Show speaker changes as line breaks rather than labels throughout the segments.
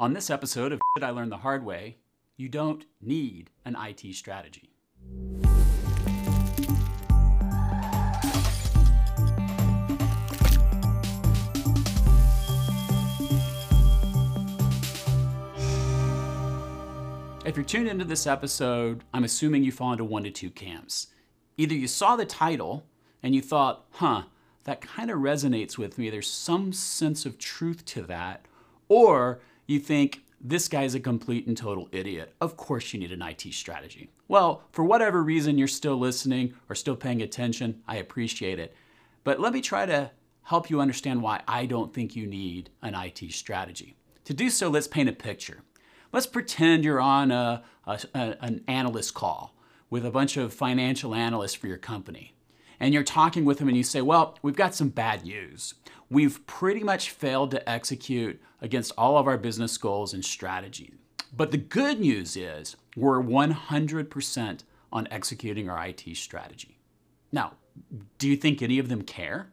On this episode of Shit I Learned the Hard Way, you don't need an IT strategy. If you're tuned into this episode, I'm assuming you fall into one to two camps. Either you saw the title and you thought, huh, that kind of resonates with me, there's some sense of truth to that, or you think, this guy's a complete and total idiot. Of course, you need an IT strategy. Well, for whatever reason you're still listening or still paying attention, I appreciate it. But let me try to help you understand why I don't think you need an IT strategy. To do so, let's paint a picture. Let's pretend you're on a, a, an analyst call with a bunch of financial analysts for your company and you're talking with them and you say, Well, we've got some bad news. We've pretty much failed to execute against all of our business goals and strategy. But the good news is we're 100% on executing our IT strategy. Now, do you think any of them care?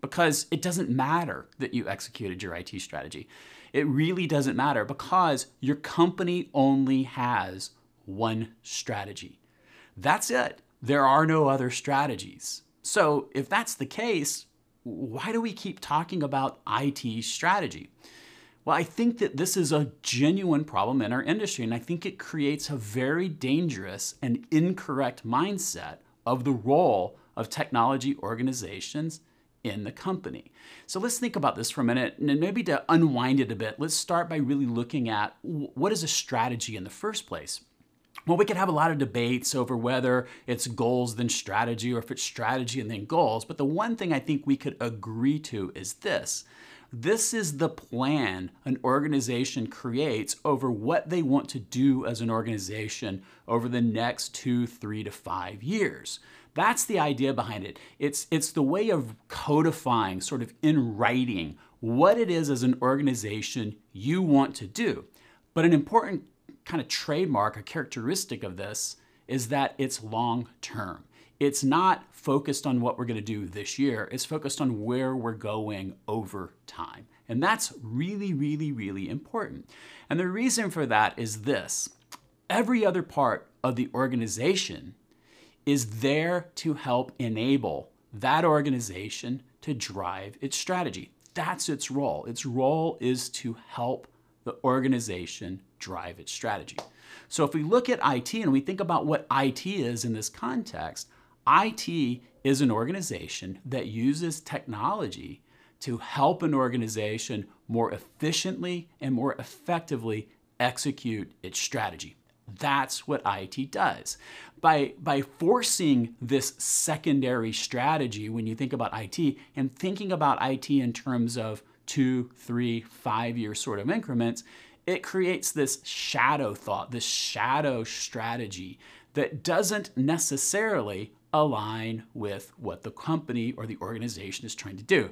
Because it doesn't matter that you executed your IT strategy. It really doesn't matter because your company only has one strategy. That's it. There are no other strategies. So, if that's the case, why do we keep talking about IT strategy? Well, I think that this is a genuine problem in our industry, and I think it creates a very dangerous and incorrect mindset of the role of technology organizations in the company. So let's think about this for a minute, and maybe to unwind it a bit, let's start by really looking at what is a strategy in the first place. Well, we could have a lot of debates over whether it's goals then strategy or if it's strategy and then goals, but the one thing I think we could agree to is this. This is the plan an organization creates over what they want to do as an organization over the next two, three to five years. That's the idea behind it. It's, it's the way of codifying, sort of in writing, what it is as an organization you want to do. But an important kind of trademark, a characteristic of this is that it's long term. It's not focused on what we're going to do this year, it's focused on where we're going over time. And that's really, really, really important. And the reason for that is this every other part of the organization is there to help enable that organization to drive its strategy. That's its role. Its role is to help the organization drive its strategy. So if we look at IT and we think about what IT is in this context, IT is an organization that uses technology to help an organization more efficiently and more effectively execute its strategy. That's what IT does. By, by forcing this secondary strategy, when you think about IT, and thinking about IT in terms of two, three, five year sort of increments, it creates this shadow thought, this shadow strategy that doesn't necessarily align with what the company or the organization is trying to do.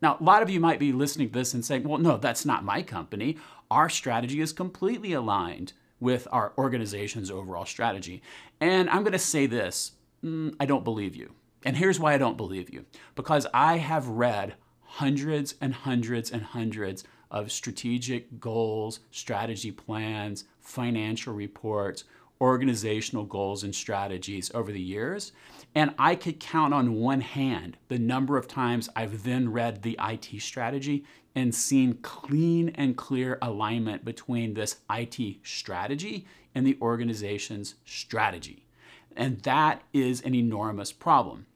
Now, a lot of you might be listening to this and saying, well, no, that's not my company. Our strategy is completely aligned with our organization's overall strategy. And I'm going to say this mm, I don't believe you. And here's why I don't believe you because I have read hundreds and hundreds and hundreds of strategic goals, strategy plans, financial reports, organizational goals and strategies over the years. And I could count on one hand the number of times I've then read the IT strategy and seen clean and clear alignment between this IT strategy and the organization's strategy. And that is an enormous problem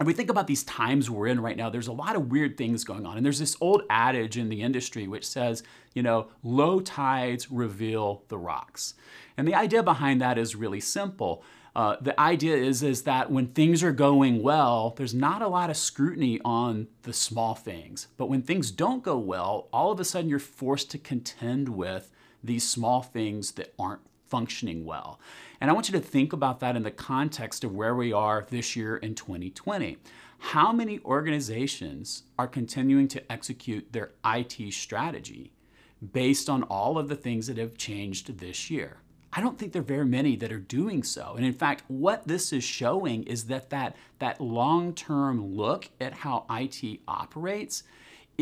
and we think about these times we're in right now, there's a lot of weird things going on. And there's this old adage in the industry which says, you know, low tides reveal the rocks. And the idea behind that is really simple. Uh, the idea is, is that when things are going well, there's not a lot of scrutiny on the small things. But when things don't go well, all of a sudden you're forced to contend with these small things that aren't functioning well. And I want you to think about that in the context of where we are this year in 2020. How many organizations are continuing to execute their IT strategy based on all of the things that have changed this year? I don't think there are very many that are doing so. And in fact, what this is showing is that that, that long-term look at how IT operates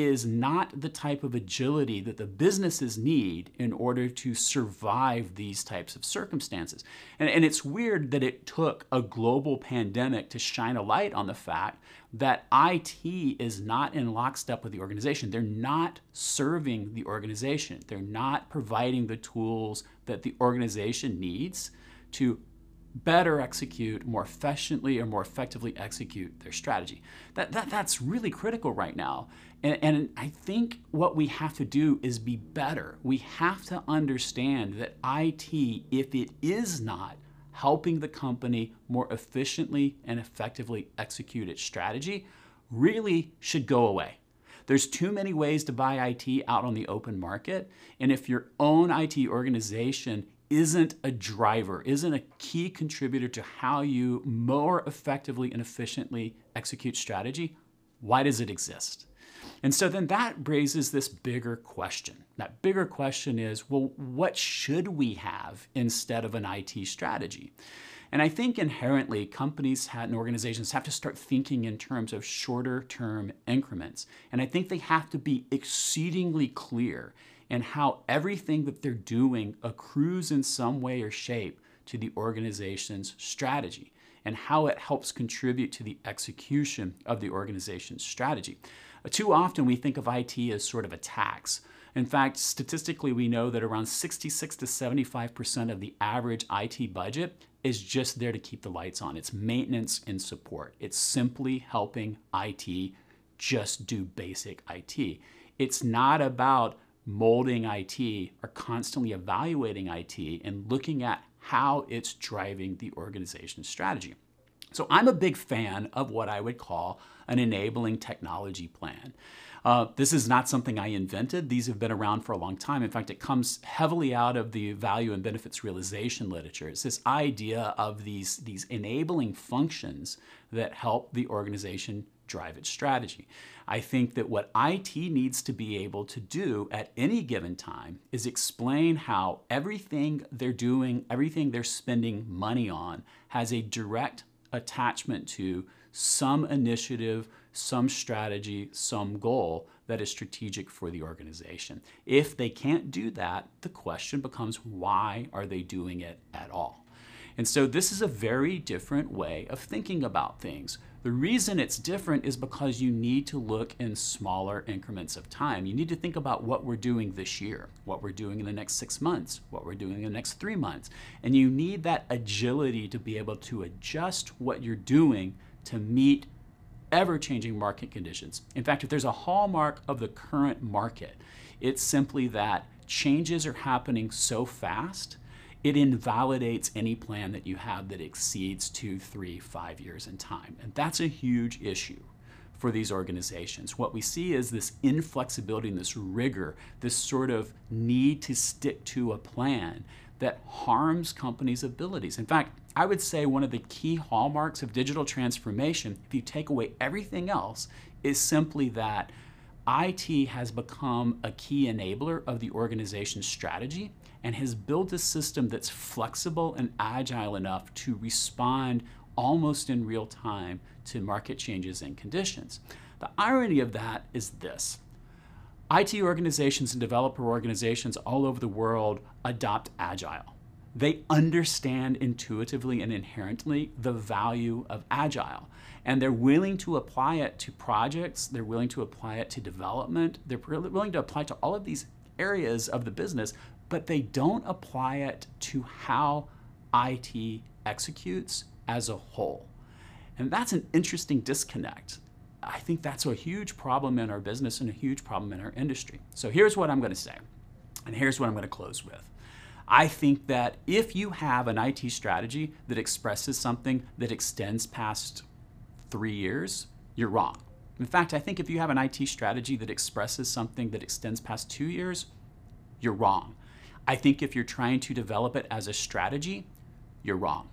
is not the type of agility that the businesses need in order to survive these types of circumstances. And, and, it's weird that it took a global pandemic to shine a light on the fact that IT is not in lockstep with the organization. They're not serving the organization, they're not providing the tools that the organization needs to better execute, more efficiently or more effectively execute their strategy. That, that, that's really critical right now. And, and I think what we have to do is be better. We have to understand that IT, if it is not helping the company more efficiently and effectively execute its strategy, really should go away. There's too many ways to buy IT out on the open market. And if your own IT organization isn't a driver, isn't a key contributor to how you more effectively and efficiently execute strategy, why does it exist? And so then that raises this bigger question. That bigger question is well, what should we have instead of an IT strategy? And I think inherently companies and organizations have to start thinking in terms of shorter term increments. And I think they have to be exceedingly clear in how everything that they're doing accrues in some way or shape to the organization's strategy and how it helps contribute to the execution of the organization's strategy. Uh, too often we think of IT as sort of a tax. In fact, statistically, we know that around 66 to 75% of the average IT budget is just there to keep the lights on. It's maintenance and support. It's simply helping IT just do basic IT. It's not about molding IT are constantly evaluating IT and looking at how it's driving the organization's strategy. So I'm a big fan of what I would call an enabling technology plan. Uh, this is not something I invented. These have been around for a long time. In fact, it comes heavily out of the value and benefits realization literature. It's this idea of these, these enabling functions that help the organization drive its strategy. I think that what IT needs to be able to do at any given time is explain how everything they're doing, everything they're spending money on, has a direct attachment to some initiative, some strategy, some goal that is strategic for the organization. If they can't do that, the question becomes why are they doing it at all? And so this is a very different way of thinking about things. The reason it's different is because you need to look in smaller increments of time. You need to think about what we're doing this year, what we're doing in the next six months, what we're doing in the next three months. And you need that agility to be able to adjust what you're doing to meet ever changing market conditions. In fact, if there's a hallmark of the current market, it's simply that changes are happening so fast it invalidates any plan that you have that exceeds two, three, five years in time. And that's a huge issue for these organizations. What we see is this inflexibility and this rigor, this sort of need to stick to a plan that harms companies' abilities. In fact, I would say one of the key hallmarks of digital transformation, if you take away everything else, is simply that IT has become a key enabler of the organization's strategy and has built a system that's flexible and agile enough to respond almost in real time to market changes and conditions. The irony of that is this. IT organizations and developer organizations all over the world adopt agile. They understand intuitively and inherently the value of agile. And they're willing to apply it to projects, they're willing to apply it to development, they're willing to apply it to all of these areas of the business but they don't apply it to how IT executes as a whole. And that's an interesting disconnect. I think that's a huge problem in our business and a huge problem in our industry. So here's what I'm going to say, and here's what I'm going to close with. I think that if you have an IT strategy that expresses something that extends past three years, you're wrong. In fact, I think if you have an IT strategy that expresses something that extends past two years, you're wrong. I think if you're trying to develop it as a strategy, you're wrong.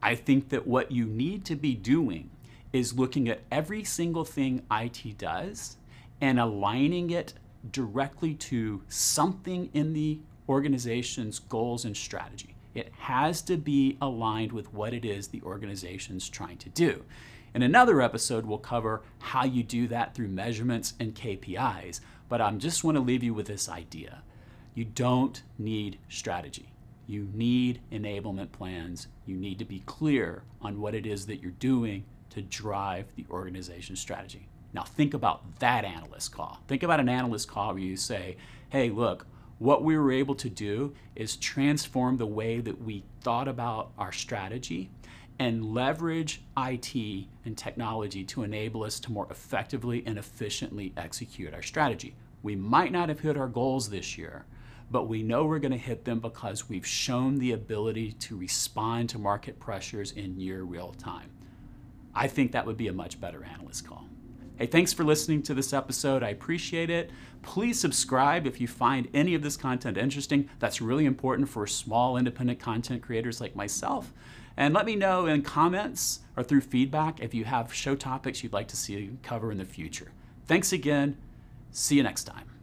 I think that what you need to be doing is looking at every single thing IT does and aligning it directly to something in the organization's goals and strategy. It has to be aligned with what it is the organization's trying to do. In another episode, we'll cover how you do that through measurements and KPIs, but I just want to leave you with this idea. You don't need strategy. You need enablement plans. You need to be clear on what it is that you're doing to drive the organization's strategy. Now, think about that analyst call. Think about an analyst call where you say, hey, look, what we were able to do is transform the way that we thought about our strategy and leverage IT and technology to enable us to more effectively and efficiently execute our strategy. We might not have hit our goals this year, but we know we're going to hit them because we've shown the ability to respond to market pressures in near real time. I think that would be a much better analyst call. Hey, thanks for listening to this episode. I appreciate it. Please subscribe if you find any of this content interesting. That's really important for small independent content creators like myself. And let me know in comments or through feedback if you have show topics you'd like to see cover in the future. Thanks again. See you next time.